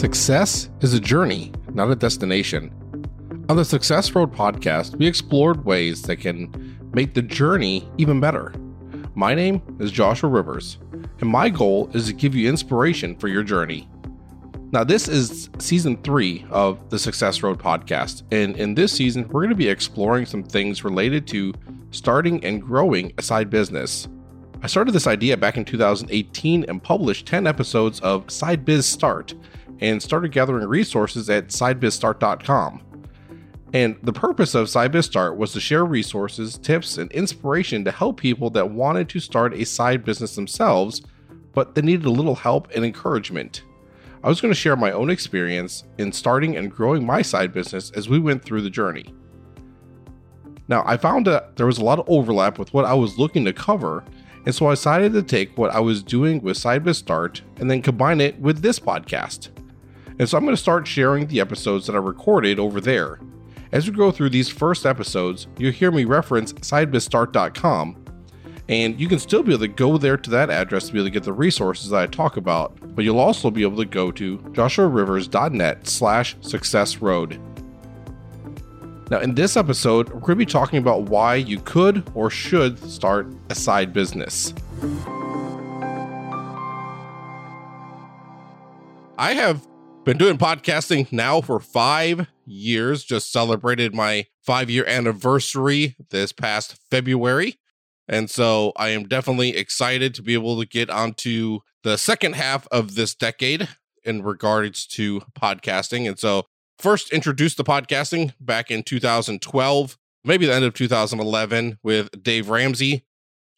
Success is a journey, not a destination. On the Success Road podcast, we explored ways that can make the journey even better. My name is Joshua Rivers, and my goal is to give you inspiration for your journey. Now, this is season three of the Success Road podcast, and in this season, we're going to be exploring some things related to starting and growing a side business. I started this idea back in 2018 and published 10 episodes of Side Biz Start and started gathering resources at sidebizstart.com. And the purpose of SideBiz Start was to share resources, tips, and inspiration to help people that wanted to start a side business themselves, but they needed a little help and encouragement. I was going to share my own experience in starting and growing my side business as we went through the journey. Now, I found that there was a lot of overlap with what I was looking to cover, and so I decided to take what I was doing with SideBiz Start and then combine it with this podcast. And so I'm going to start sharing the episodes that I recorded over there. As we go through these first episodes, you'll hear me reference sidebizstart.com, and you can still be able to go there to that address to be able to get the resources that I talk about, but you'll also be able to go to joshuarivers.net slash success road. Now, in this episode, we're going to be talking about why you could or should start a side business. I have been doing podcasting now for five years. Just celebrated my five year anniversary this past February. And so I am definitely excited to be able to get onto the second half of this decade in regards to podcasting. And so, first introduced the podcasting back in 2012, maybe the end of 2011 with Dave Ramsey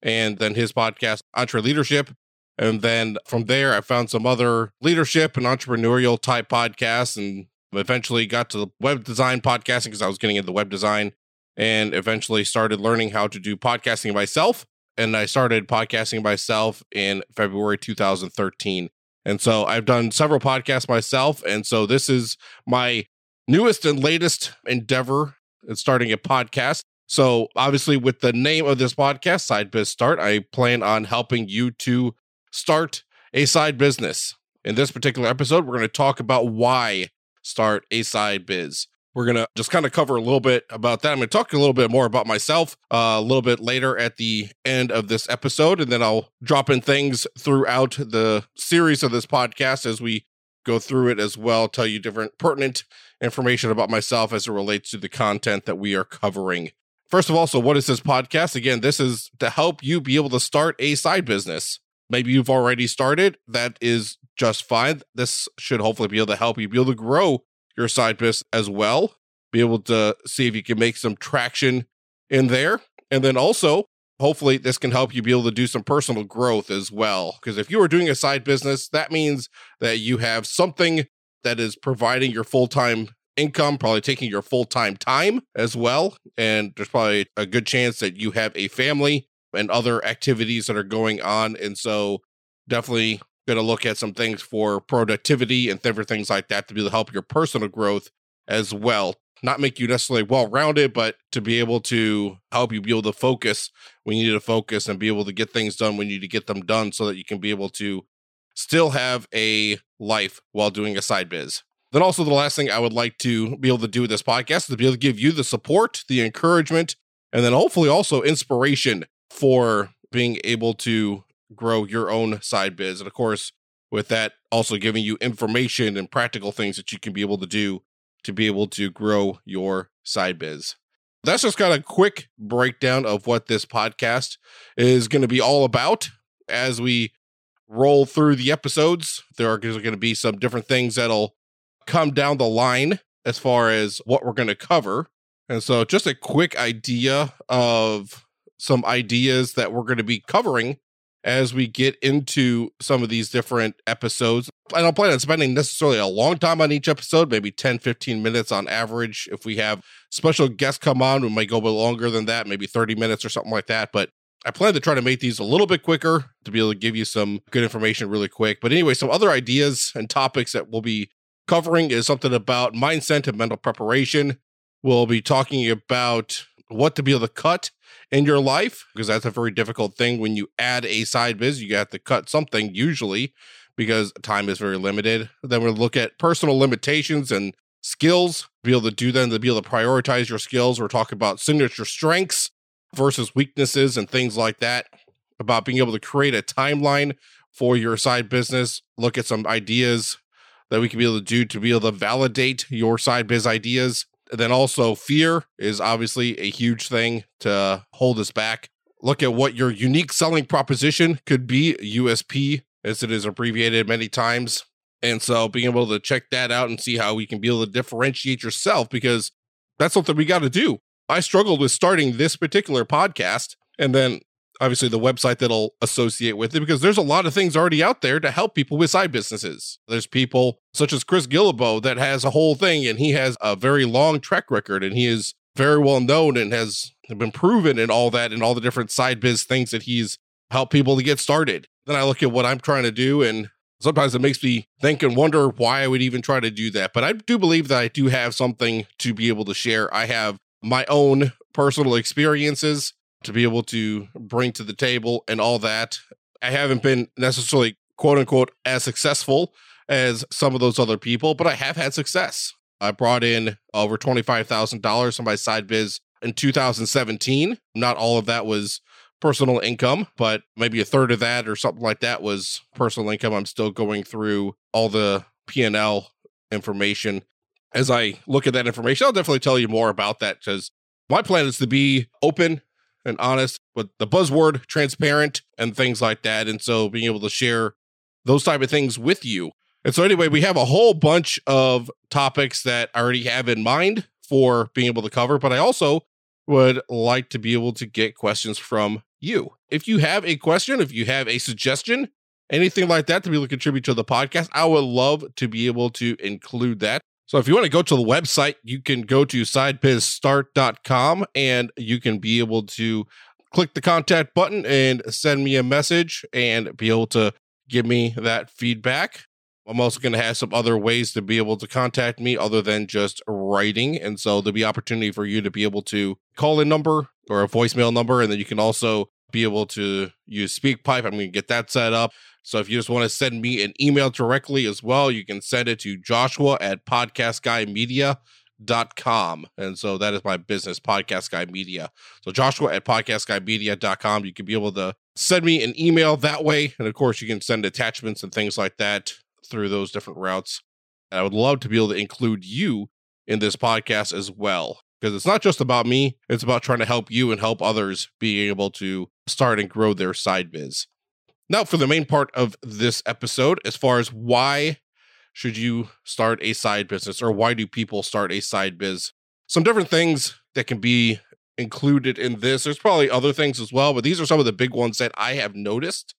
and then his podcast, EntreLeadership. And then from there, I found some other leadership and entrepreneurial type podcasts and eventually got to the web design podcasting because I was getting into web design and eventually started learning how to do podcasting myself. And I started podcasting myself in February 2013. And so I've done several podcasts myself. And so this is my newest and latest endeavor in starting a podcast. So obviously, with the name of this podcast, Side Biz Start, I plan on helping you to start a side business. In this particular episode, we're going to talk about why start a side biz. We're going to just kind of cover a little bit about that. I'm going to talk a little bit more about myself uh, a little bit later at the end of this episode. And then I'll drop in things throughout the series of this podcast as we go through it as well, tell you different pertinent information about myself as it relates to the content that we are covering. First of all, so what is this podcast? Again, this is to help you be able to start a side business. Maybe you've already started. That is just fine. This should hopefully be able to help you be able to grow your side business as well. Be able to see if you can make some traction in there. And then also, hopefully, this can help you be able to do some personal growth as well. Because if you are doing a side business, that means that you have something that is providing your full time income, probably taking your full time time as well. And there's probably a good chance that you have a family and other activities that are going on. And so definitely going to look at some things for productivity and different things like that to be able to help your personal growth as well. Not make you necessarily well rounded, but to be able to help you be able to focus when you need to focus and be able to get things done when you need to get them done so that you can be able to still have a life while doing a side biz. Then also the last thing I would like to be able to do with this podcast is to be able to give you the support, the encouragement, and then hopefully also inspiration for being able to grow your own side biz. And of course, with that, also giving you information and practical things that you can be able to do to be able to grow your side biz. That's just kind of a quick breakdown of what this podcast is going to be all about. As we roll through the episodes, there are going to be some different things that'll come down the line as far as what we're going to cover. And so, just a quick idea of some ideas that we're going to be covering as we get into some of these different episodes. I don't plan on spending necessarily a long time on each episode, maybe 10, 15 minutes on average. If we have special guests come on, we might go a bit longer than that, maybe 30 minutes or something like that. But I plan to try to make these a little bit quicker to be able to give you some good information really quick. But anyway, some other ideas and topics that we'll be covering is something about mindset and mental preparation. We'll be talking about what to be able to cut in your life because that's a very difficult thing when you add a side biz you have to cut something usually because time is very limited. Then we'll look at personal limitations and skills, be able to do them, to be able to prioritize your skills. We're talking about signature strengths versus weaknesses and things like that, about being able to create a timeline for your side business, look at some ideas that we can be able to do to be able to validate your side biz ideas. Then also, fear is obviously a huge thing to hold us back. Look at what your unique selling proposition could be, USP, as it is abbreviated many times. And so being able to check that out and see how we can be able to differentiate yourself because that's something we got to do. I struggled with starting this particular podcast and then obviously the website that'll associate with it because there's a lot of things already out there to help people with side businesses. There's people such as Chris Guillebeau that has a whole thing and he has a very long track record and he is very well known and has been proven in all that and all the different side biz things that he's helped people to get started. Then I look at what I'm trying to do and sometimes it makes me think and wonder why I would even try to do that. But I do believe that I do have something to be able to share. I have my own personal experiences to be able to bring to the table and all that. I haven't been necessarily quote unquote as successful as some of those other people, but I have had success. I brought in over $25,000 from my side biz in 2017. Not all of that was personal income, but maybe a third of that or something like that was personal income. I'm still going through all the P&L information. As I look at that information, I'll definitely tell you more about that because my plan is to be open and honest with the buzzword transparent and things like that. And so being able to share those type of things with you. And so anyway, we have a whole bunch of topics that I already have in mind for being able to cover, but I also would like to be able to get questions from you. If you have a question, if you have a suggestion, anything like that to be able to contribute to the podcast, I would love to be able to include that. So if you want to go to the website, you can go to sidebizstart.com and you can be able to click the contact button and send me a message and be able to give me that feedback. I'm also going to have some other ways to be able to contact me other than just writing. And so there'll be opportunity for you to be able to call a number or a voicemail number. And then you can also be able to use SpeakPipe. I'm going to get that set up. So if you just want to send me an email directly as well, you can send it to joshua at podcastguymedia.com. And so that is my business, Podcast Guy Media. So Joshua at podcastguymedia.com. You can be able to send me an email that way. And of course, you can send attachments and things like that through those different routes. And I would love to be able to include you in this podcast as well because it's not just about me, it's about trying to help you and help others being able to start and grow their side biz. Now, for the main part of this episode, as far as why should you start a side business or why do people start a side biz? Some different things that can be included in this. There's probably other things as well, but these are some of the big ones that I have noticed.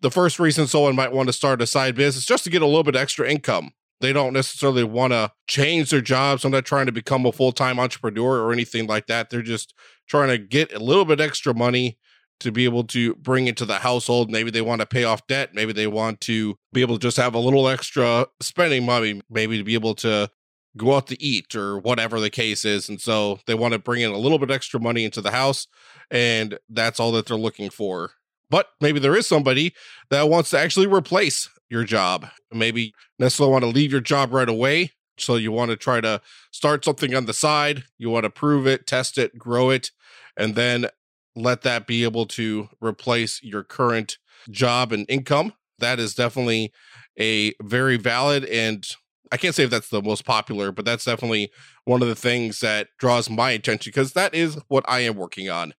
The first reason someone might want to start a side biz is just to get a little bit extra income. They don't necessarily want to change their jobs. I'm not trying to become a full time entrepreneur or anything like that. They're just trying to get a little bit extra money to be able to bring into the household. Maybe they want to pay off debt. Maybe they want to be able to just have a little extra spending money, maybe to be able to go out to eat or whatever the case is. And so they want to bring in a little bit extra money into the house. And that's all that they're looking for. But maybe there is somebody that wants to actually replace your job. Maybe necessarily want to leave your job right away. So you want to try to start something on the side. You want to prove it, test it, grow it, and then let that be able to replace your current job and income. That is definitely a very valid and I can't say if that's the most popular, but that's definitely one of the things that draws my attention because that is what I am working on.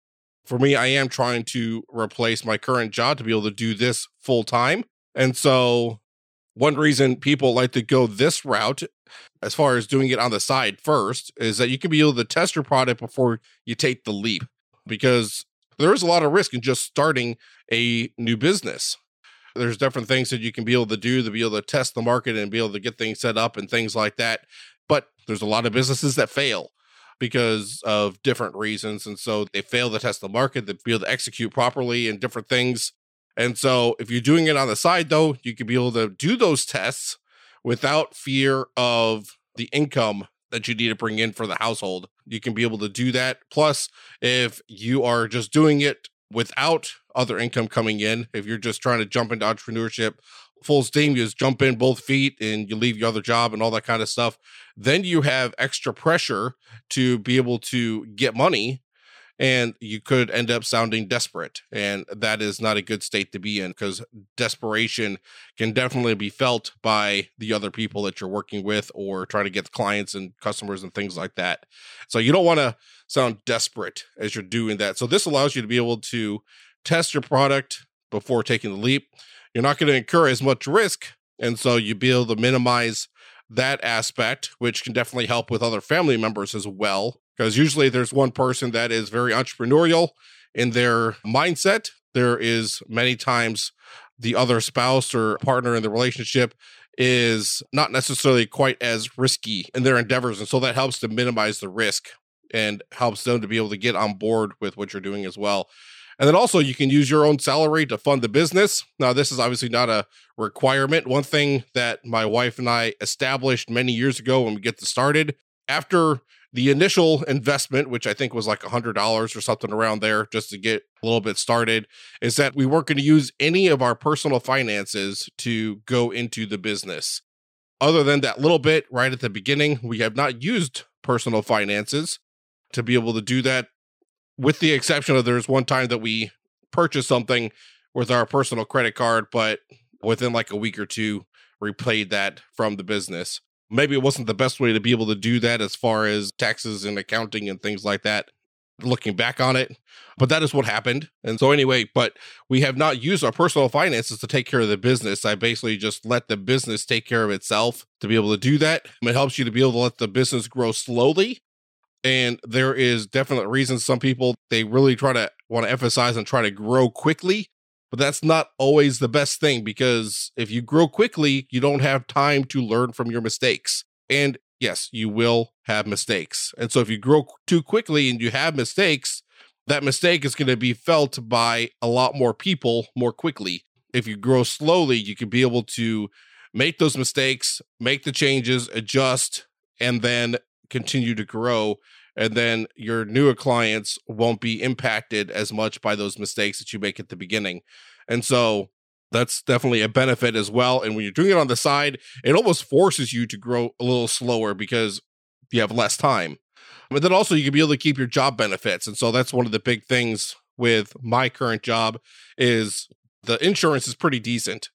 For me, I am trying to replace my current job to be able to do this full time and so, one reason people like to go this route, as far as doing it on the side first, is that you can be able to test your product before you take the leap because there is a lot of risk in just starting a new business. There's different things that you can be able to do to be able to test the market and be able to get things set up and things like that. But there's a lot of businesses that fail because of different reasons. And so they fail to test the market, to be able to execute properly and different things. And so if you're doing it on the side, though, you can be able to do those tests without fear of the income that you need to bring in for the household. You can be able to do that. Plus, if you are just doing it without other income coming in. If you're just trying to jump into entrepreneurship full steam, you just jump in both feet and you leave your other job and all that kind of stuff. Then you have extra pressure to be able to get money and you could end up sounding desperate. And that is not a good state to be in because desperation can definitely be felt by the other people that you're working with or trying to get clients and customers and things like that. So you don't want to sound desperate as you're doing that. So this allows you to be able to test your product before taking the leap. You're not going to incur as much risk. And so you be able to minimize that aspect, which can definitely help with other family members as well because usually there's one person that is very entrepreneurial in their mindset. There is many times the other spouse or partner in the relationship is not necessarily quite as risky in their endeavors. And so that helps to minimize the risk and helps them to be able to get on board with what you're doing as well. And then also, you can use your own salary to fund the business. Now, this is obviously not a requirement. One thing that my wife and I established many years ago when we get started, after the initial investment, which I think was like a $100 or something around there just to get a little bit started, is that we weren't going to use any of our personal finances to go into the business. Other than that little bit right at the beginning, we have not used personal finances to be able to do that, with the exception of there's one time that we purchased something with our personal credit card, but within like a week or two, we paid that from the business maybe it wasn't the best way to be able to do that as far as taxes and accounting and things like that looking back on it but that is what happened. And so anyway but we have not used our personal finances to take care of the business. I basically just let the business take care of itself to be able to do that. It helps you to be able to let the business grow slowly. And there is definite reasons some people they really try to want to emphasize and try to grow quickly but that's not always the best thing because if you grow quickly, you don't have time to learn from your mistakes. And yes, you will have mistakes. And so if you grow too quickly and you have mistakes, that mistake is going to be felt by a lot more people more quickly. If you grow slowly, you can be able to make those mistakes, make the changes, adjust, and then continue to grow and then your newer clients won't be impacted as much by those mistakes that you make at the beginning. And so that's definitely a benefit as well. And when you're doing it on the side, it almost forces you to grow a little slower because you have less time. But then also you can be able to keep your job benefits. And so that's one of the big things with my current job is the insurance is pretty decent.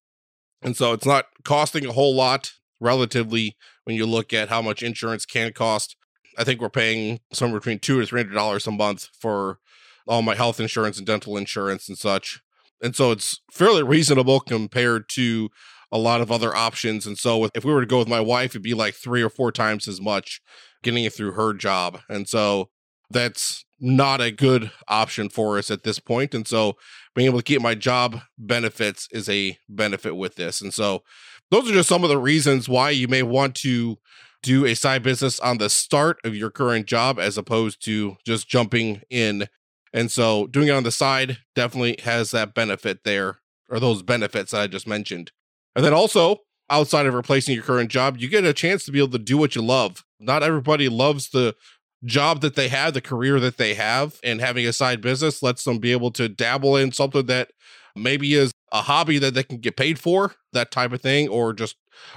And so it's not costing a whole lot relatively when you look at how much insurance can cost I think we're paying somewhere between two or three hundred dollars a month for all my health insurance and dental insurance and such. And so it's fairly reasonable compared to a lot of other options. And so if we were to go with my wife, it'd be like three or four times as much getting it through her job. And so that's not a good option for us at this point. And so being able to keep my job benefits is a benefit with this. And so those are just some of the reasons why you may want to do a side business on the start of your current job as opposed to just jumping in. And so doing it on the side definitely has that benefit there, or those benefits that I just mentioned. And then also, outside of replacing your current job, you get a chance to be able to do what you love. Not everybody loves the job that they have, the career that they have, and having a side business lets them be able to dabble in something that maybe is a hobby that they can get paid for, that type of thing, or just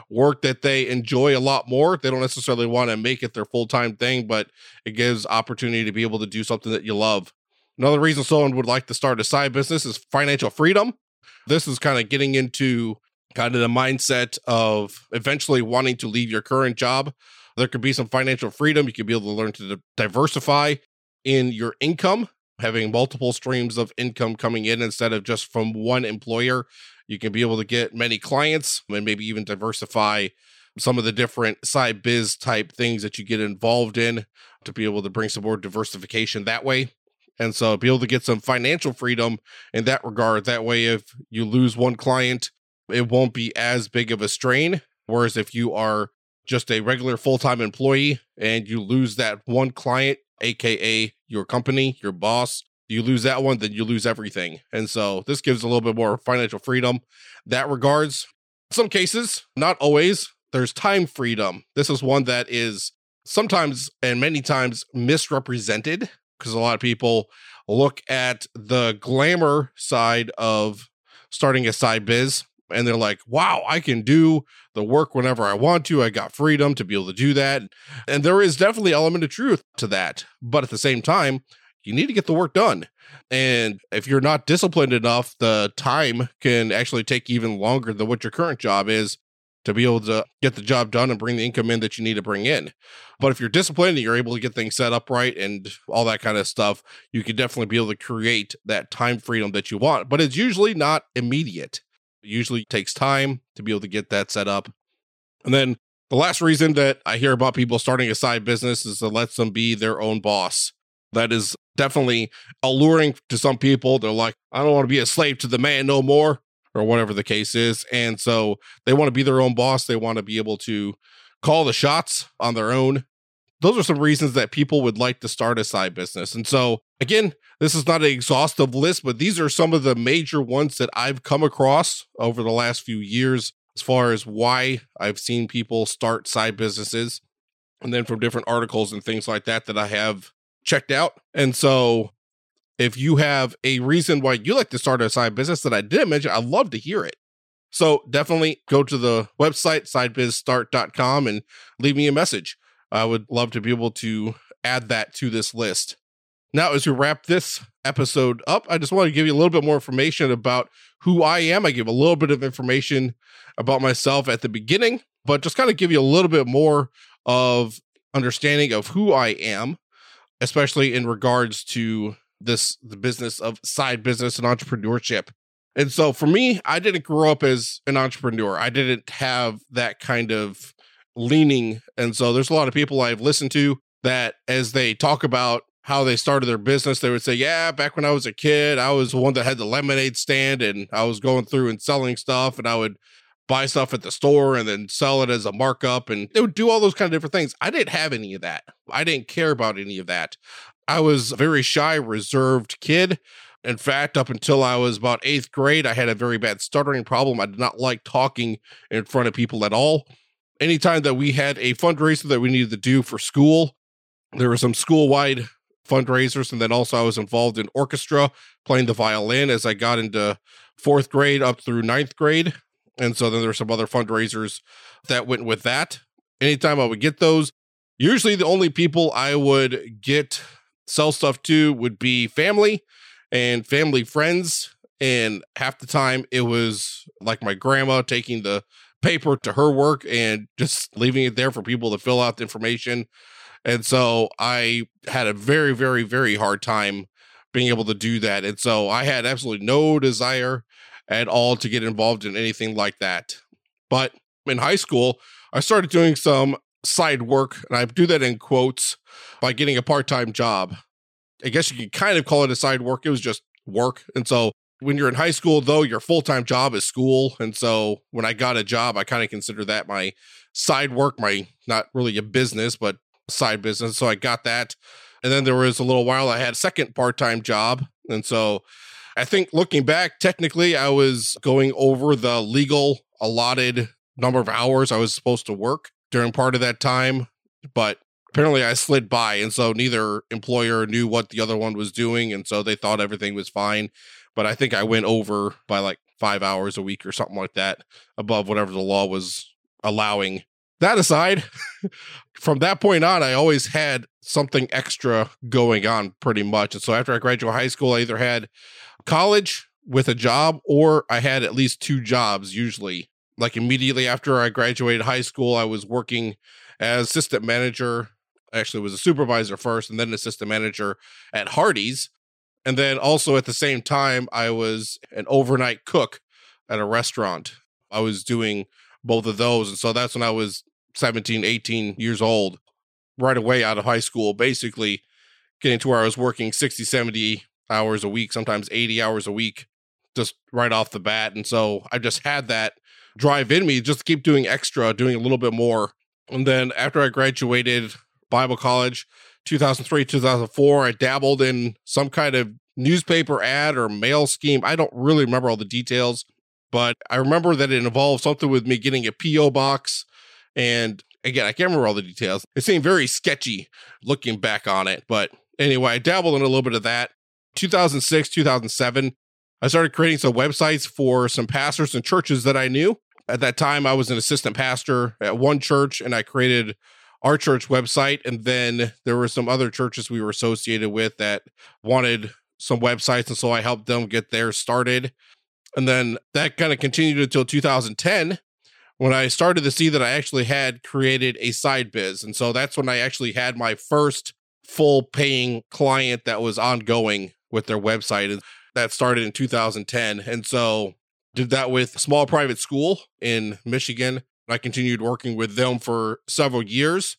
work that they enjoy a lot more. They don't necessarily want to make it their full time thing, but it gives opportunity to be able to do something that you love. Another reason someone would like to start a side business is financial freedom. This is kind of getting into kind of the mindset of eventually wanting to leave your current job. There could be some financial freedom. You could be able to learn to diversify in your income having multiple streams of income coming in instead of just from one employer. You can be able to get many clients and maybe even diversify some of the different side biz type things that you get involved in to be able to bring some more diversification that way. And so be able to get some financial freedom in that regard. That way, if you lose one client, it won't be as big of a strain. Whereas if you are just a regular full time employee and you lose that one client, aka your company, your boss. You lose that one, then you lose everything. And so this gives a little bit more financial freedom. That regards some cases, not always, there's time freedom. This is one that is sometimes and many times misrepresented because a lot of people look at the glamour side of starting a side biz and they're like, wow, I can do the work whenever I want to. I got freedom to be able to do that. And there is definitely element of truth to that. But at the same time, you need to get the work done. And if you're not disciplined enough, the time can actually take even longer than what your current job is to be able to get the job done and bring the income in that you need to bring in. But if you're disciplined and you're able to get things set up right and all that kind of stuff, you can definitely be able to create that time freedom that you want. But it's usually not immediate. It usually takes time to be able to get that set up. And then the last reason that I hear about people starting a side business is to let them be their own boss. That is definitely alluring to some people. They're like, I don't want to be a slave to the man no more, or whatever the case is. And so they want to be their own boss. They want to be able to call the shots on their own. Those are some reasons that people would like to start a side business. And so, again, this is not an exhaustive list, but these are some of the major ones that I've come across over the last few years as far as why I've seen people start side businesses. And then from different articles and things like that that I have checked out. And so if you have a reason why you like to start a side business that I didn't mention, I'd love to hear it. So definitely go to the website, sidebizstart.com, and leave me a message. I would love to be able to add that to this list. Now, as we wrap this episode up, I just want to give you a little bit more information about who I am. I give a little bit of information about myself at the beginning, but just kind of give you a little bit more of understanding of who I am especially in regards to this the business of side business and entrepreneurship. And so for me, I didn't grow up as an entrepreneur. I didn't have that kind of leaning. And so there's a lot of people I've listened to that as they talk about how they started their business, they would say, Yeah, back when I was a kid, I was the one that had the lemonade stand and I was going through and selling stuff and I would buy stuff at the store and then sell it as a markup and they would do all those kind of different things. I didn't have any of that. I didn't care about any of that. I was a very shy, reserved kid. In fact, up until I was about eighth grade, I had a very bad stuttering problem. I did not like talking in front of people at all. Anytime that we had a fundraiser that we needed to do for school, there were some school wide fundraisers. And then also, I was involved in orchestra playing the violin as I got into fourth grade up through ninth grade. And so then there's some other fundraisers that went with that. Anytime I would get those, usually the only people I would get sell stuff to would be family and family friends. And half the time it was like my grandma taking the paper to her work and just leaving it there for people to fill out the information. And so I had a very, very, very hard time being able to do that. And so I had absolutely no desire at all to get involved in anything like that. But in high school, I started doing some side work, and I do that in quotes by getting a part time job. I guess you could kind of call it a side work. It was just work. And so when you're in high school, though, your full time job is school. And so when I got a job, I kind of consider that my side work, my not really a business, but side business. So I got that. And then there was a little while I had a second part time job. And so I think looking back, technically, I was going over the legal allotted number of hours I was supposed to work during part of that time, but apparently I slid by. And so neither employer knew what the other one was doing. And so they thought everything was fine. But I think I went over by like five hours a week or something like that above whatever the law was allowing. That aside, from that point on, I always had something extra going on pretty much. And so after I graduated high school, I either had college with a job or I had at least two jobs usually. Like immediately after I graduated high school, I was working as assistant manager. Actually, was a supervisor first and then assistant manager at Hardee's. And then also at the same time, I was an overnight cook at a restaurant. I was doing both of those. And so that's when I was 17, 18 years old, right away out of high school, basically getting to where I was working 60, 70 hours a week, sometimes 80 hours a week, just right off the bat. And so I just had that drive in me just keep doing extra, doing a little bit more. And then after I graduated Bible college, 2003, 2004, I dabbled in some kind of newspaper ad or mail scheme. I don't really remember all the details, but I remember that it involved something with me getting a P.O. box. And again, I can't remember all the details. It seemed very sketchy looking back on it. But anyway, I dabbled in a little bit of that. 2006, 2007, I started creating some websites for some pastors and churches that I knew. At that time, I was an assistant pastor at one church and I created our church website. And then there were some other churches we were associated with that wanted some websites. And so I helped them get theirs started. And then that kind of continued until 2010 when I started to see that I actually had created a side biz. And so that's when I actually had my first full paying client that was ongoing with their website. That started in 2010. And so did that with small private school in Michigan. I continued working with them for several years,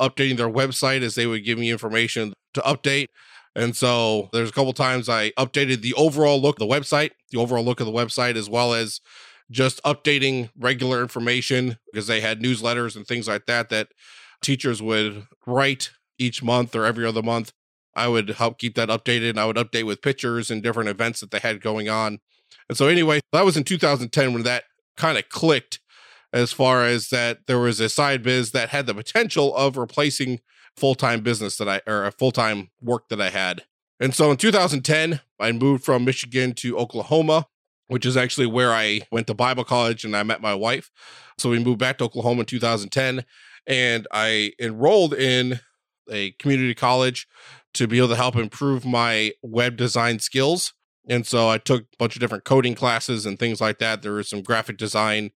updating their website as they would give me information to update. And so there's a couple times I updated the overall look of the website, the overall look of the website, as well as just updating regular information because they had newsletters and things like that that teachers would write each month or every other month. I would help keep that updated and I would update with pictures and different events that they had going on. And so, anyway, that was in 2010 when that kind of clicked as far as that there was a side biz that had the potential of replacing full time business that I, or uh, a full time work that I had. And so in 2010, I moved from Michigan to Oklahoma, which is actually where I went to Bible college and I met my wife. So we moved back to Oklahoma in 2010 and I enrolled in a community college to be able to help improve my web design skills. And so I took a bunch of different coding classes and things like that. There was some graphic design.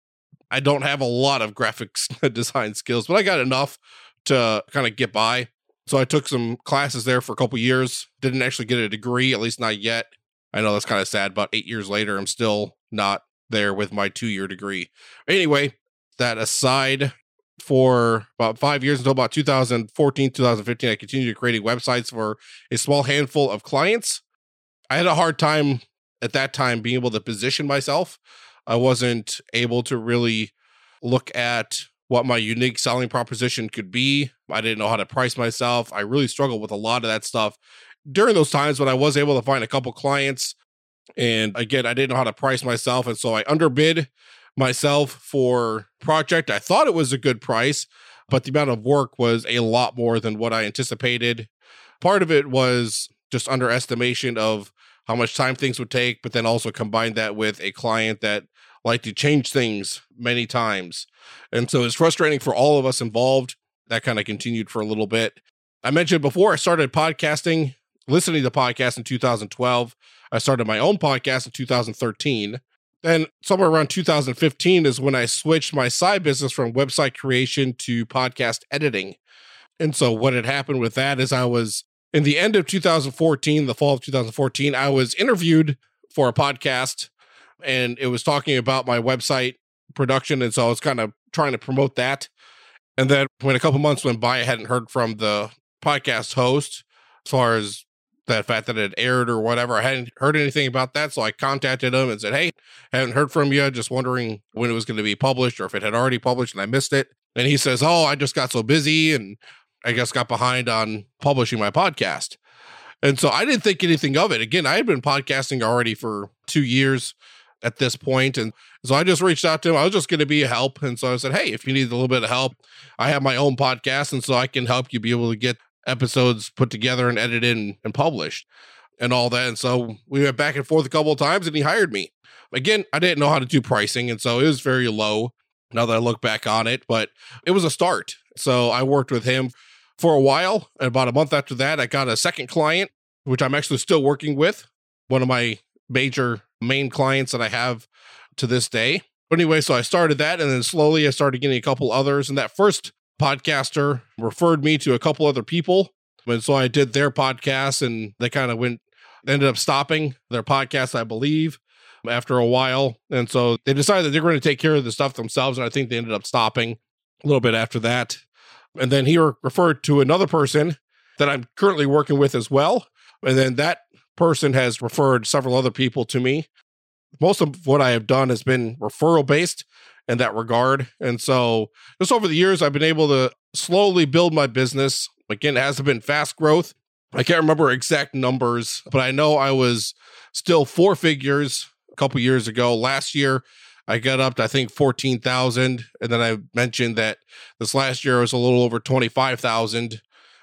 I don't have a lot of graphics design skills, but I got enough to kind of get by. So I took some classes there for a couple years. Didn't actually get a degree, at least not yet. I know that's kind of sad, but eight years later, I'm still not there with my two year degree. Anyway, that aside, for about five years until about 2014, 2015, I continued creating websites for a small handful of clients. I had a hard time at that time being able to position myself. I wasn't able to really look at what my unique selling proposition could be. I didn't know how to price myself. I really struggled with a lot of that stuff during those times when I was able to find a couple clients. And again, I didn't know how to price myself. And so I underbid myself for project. I thought it was a good price, but the amount of work was a lot more than what I anticipated. Part of it was just underestimation of how much time things would take, but then also combined that with a client that liked to change things many times. And so it's frustrating for all of us involved. That kind of continued for a little bit. I mentioned before I started podcasting, listening to podcasts in 2012. I started my own podcast in 2013. Then somewhere around 2015 is when I switched my side business from website creation to podcast editing. And so what had happened with that is I was in the end of 2014, the fall of 2014, I was interviewed for a podcast and it was talking about my website production. And so I was kind of trying to promote that. And then when a couple months went by, I hadn't heard from the podcast host as far as that fact that it aired or whatever. I hadn't heard anything about that. So I contacted him and said, Hey, haven't heard from you. Just wondering when it was going to be published or if it had already published and I missed it. And he says, Oh, I just got so busy and I guess got behind on publishing my podcast. And so I didn't think anything of it. Again, I had been podcasting already for two years at this point, And so I just reached out to him. I was just going to be a help. And so I said, Hey, if you need a little bit of help, I have my own podcast. And so I can help you be able to get episodes put together and edited and, published and all that. And so we went back and forth a couple of times and he hired me. Again, I didn't know how to do pricing. And so it was very low now that I look back on it, but it was a start. So I worked with him for a while. And about a month after that, I got a second client, which I'm actually still working with. One of my major main clients that I have to this day. But anyway, so I started that and then slowly I started getting a couple others. And that first podcaster referred me to a couple other people. And so I did their podcast and they kind of went, ended up stopping their podcast, I believe, after a while. And so they decided that they're going to take care of the stuff themselves. And I think they ended up stopping a little bit after that. And then he referred to another person that I'm currently working with as well. And then that person has referred several other people to me. Most of what I have done has been referral based in that regard. And so just over the years, I've been able to slowly build my business. Again, it hasn't been fast growth. I can't remember exact numbers, but I know I was still four figures a couple years ago. Last year, I got up to I think fourteen thousand, and then I mentioned that this last year was a little over twenty five thousand,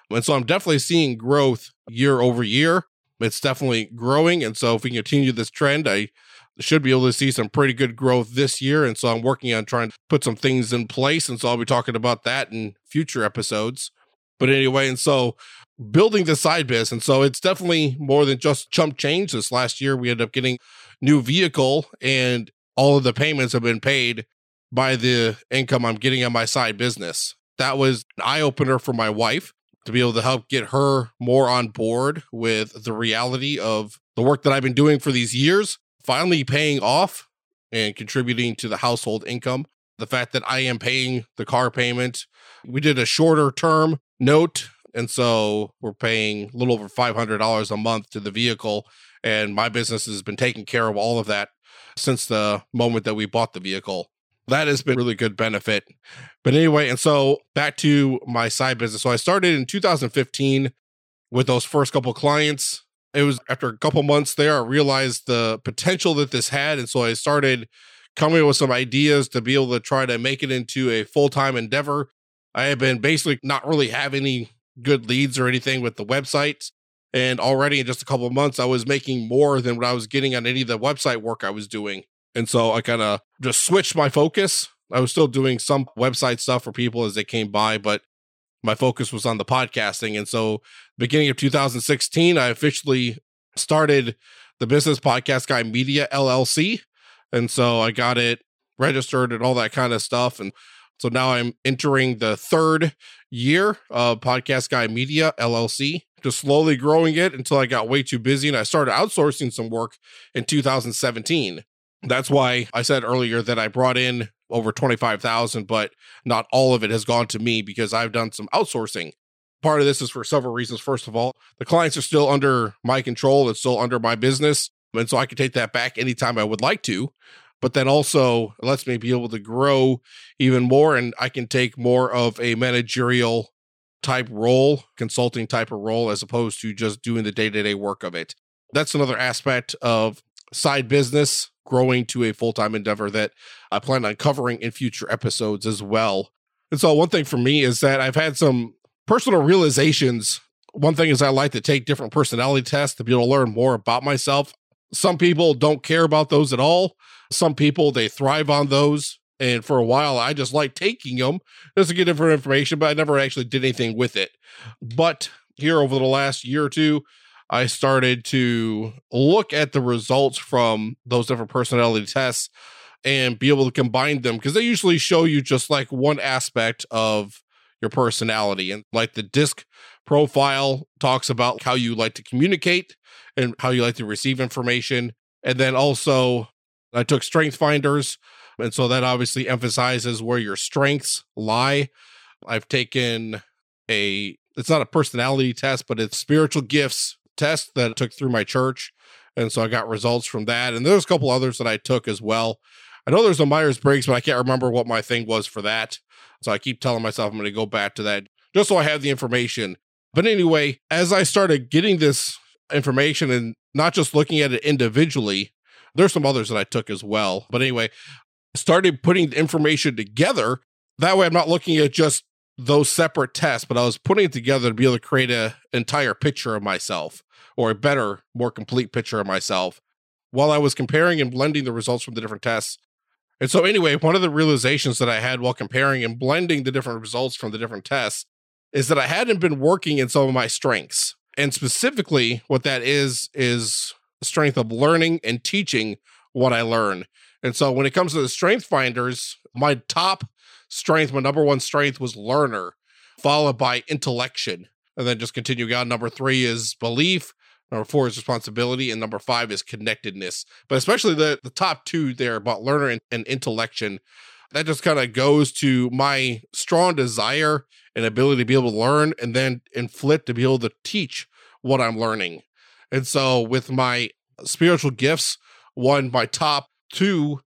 and so I'm definitely seeing growth year over year. it's definitely growing. And so if we continue this trend, I should be able to see some pretty good growth this year. And so I'm working on trying to put some things in place. And so I'll be talking about that in future episodes. But anyway, and so building the side biz. And so it's definitely more than just chump change. This last year, we ended up getting new vehicle and all of the payments have been paid by the income I'm getting on my side business. That was an eye opener for my wife to be able to help get her more on board with the reality of the work that I've been doing for these years, finally paying off and contributing to the household income. The fact that I am paying the car payment. We did a shorter term note. And so we're paying a little over $500 a month to the vehicle. And my business has been taking care of all of that since the moment that we bought the vehicle that has been really good benefit. But anyway, and so back to my side business. So I started in 2015 with those first couple clients. It was after a couple months there, I realized the potential that this had. And so I started coming up with some ideas to be able to try to make it into a full time endeavor. I have been basically not really have any good leads or anything with the websites. And already in just a couple months, I was making more than what I was getting on any of the website work I was doing. And so I kind of just switched my focus. I was still doing some website stuff for people as they came by, but my focus was on the podcasting. And so, beginning of 2016, I officially started the Business Podcast Guy Media LLC. And so I got it registered and all that kind of stuff. And so now I'm entering the third year of Podcast Guy Media LLC, just slowly growing it until I got way too busy and I started outsourcing some work in 2017. That's why I said earlier that I brought in over 25,000, but not all of it has gone to me because I've done some outsourcing. Part of this is for several reasons. First of all, the clients are still under my control, it's still under my business. And so I can take that back anytime I would like to. But then also it lets me be able to grow even more and I can take more of a managerial type role, consulting type of role, as opposed to just doing the day to day work of it. That's another aspect of side business growing to a full time endeavor that I plan on covering in future episodes as well. And so, one thing for me is that I've had some personal realizations. One thing is, I like to take different personality tests to be able to learn more about myself. Some people don't care about those at all. Some people, they thrive on those. And for a while, I just like taking them just to get different information, but I never actually did anything with it. But here over the last year or two, I started to look at the results from those different personality tests and be able to combine them because they usually show you just like one aspect of your personality. And like the disc profile talks about how you like to communicate and how you like to receive information. And then also, I took strength finders. And so that obviously emphasizes where your strengths lie. I've taken a, it's not a personality test, but it's spiritual gifts test that I took through my church. And so I got results from that. And there's a couple others that I took as well. I know there's a Myers Briggs, but I can't remember what my thing was for that. So I keep telling myself I'm going to go back to that just so I have the information. But anyway, as I started getting this information and not just looking at it individually, there's some others that I took as well. But anyway, started putting the information together. That way I'm not looking at just those separate tests, but I was putting it together to be able to create an entire picture of myself or a better, more complete picture of myself while I was comparing and blending the results from the different tests. And so, anyway, one of the realizations that I had while comparing and blending the different results from the different tests is that I hadn't been working in some of my strengths. And specifically, what that is, is strength of learning and teaching what I learn. And so, when it comes to the strength finders, my top strength, my number one strength was learner, followed by intellection. And then just continue on. Number three is belief. Number four is responsibility. And number five is connectedness. But especially the, the top two there about learner and, and intellection, that just kind of goes to my strong desire and ability to be able to learn and then inflict to be able to teach what I'm learning. And so with my spiritual gifts, one, my top two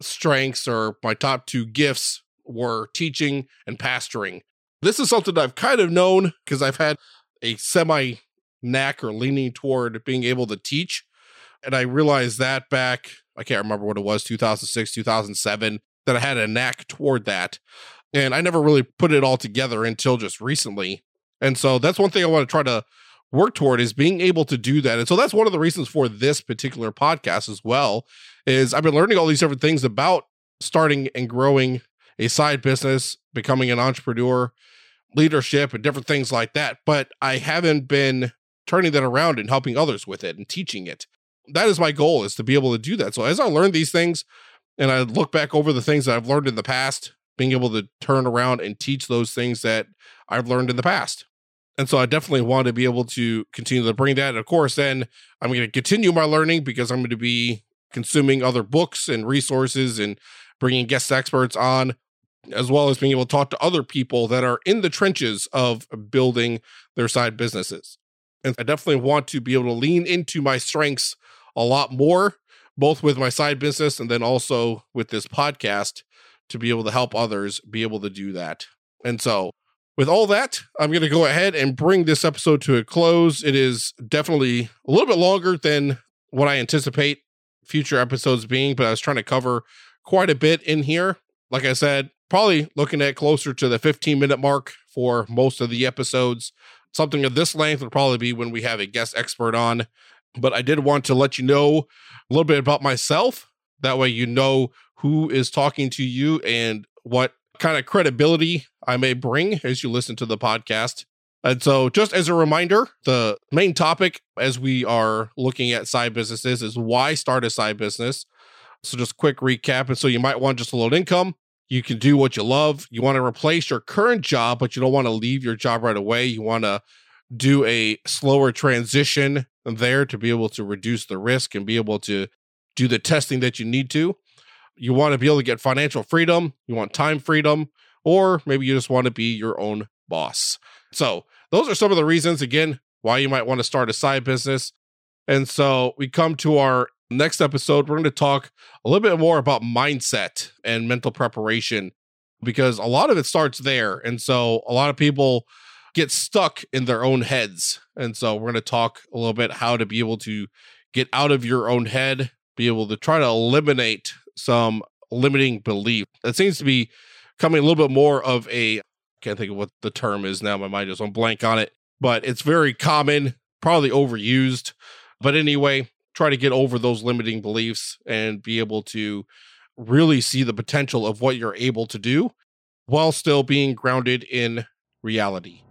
strengths or my top two gifts were teaching and pastoring. This is something I've kind of known because I've had a semi knack or leaning toward being able to teach. And I realized that back, I can't remember what it was, 2006, 2007, that I had a knack toward that. And I never really put it all together until just recently. And so that's one thing I want to try to work toward is being able to do that. And so that's one of the reasons for this particular podcast as well is I've been learning all these different things about starting and growing a side business, becoming an entrepreneur, leadership and different things like that, but I haven't been turning that around and helping others with it and teaching it. That is my goal is to be able to do that. So as I learn these things and I look back over the things that I've learned in the past, being able to turn around and teach those things that I've learned in the past. And so I definitely want to be able to continue to bring that. And of course, then I'm going to continue my learning because I'm going to be consuming other books and resources and bringing guest experts on, as well as being able to talk to other people that are in the trenches of building their side businesses. And I definitely want to be able to lean into my strengths a lot more, both with my side business and then also with this podcast to be able to help others be able to do that. And so with all that, I'm going to go ahead and bring this episode to a close. It is definitely a little bit longer than what I anticipate future episodes being, but I was trying to cover quite a bit in here. Like I said, probably looking at closer to the 15 minute mark for most of the episodes. Something of this length would probably be when we have a guest expert on. But I did want to let you know a little bit about myself. That way, you know who is talking to you and what kind of credibility I may bring as you listen to the podcast. And so, just as a reminder, the main topic as we are looking at side businesses is why start a side business. So, just quick recap. And so, you might want just a little income. You can do what you love. You want to replace your current job, but you don't want to leave your job right away. You want to do a slower transition there to be able to reduce the risk and be able to do the testing that you need to you want to be able to get financial freedom, you want time freedom, or maybe you just want to be your own boss. So, those are some of the reasons, again, why you might want to start a side business. And so, we come to our next episode. We're going to talk a little bit more about mindset and mental preparation because a lot of it starts there. And so, a lot of people get stuck in their own heads. And so, we're going to talk a little bit how to be able to get out of your own head, be able to try to eliminate some limiting belief. That seems to be coming a little bit more of a can't think of what the term is now. My mind just went blank on it, but it's very common, probably overused. But anyway, try to get over those limiting beliefs and be able to really see the potential of what you're able to do while still being grounded in reality.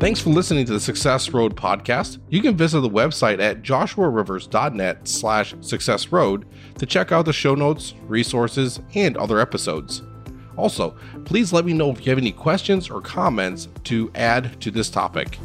Thanks for listening to the Success Road podcast. You can visit the website at joshuarivers.net slash success road to check out the show notes, resources, and other episodes. Also, please let me know if you have any questions or comments to add to this topic.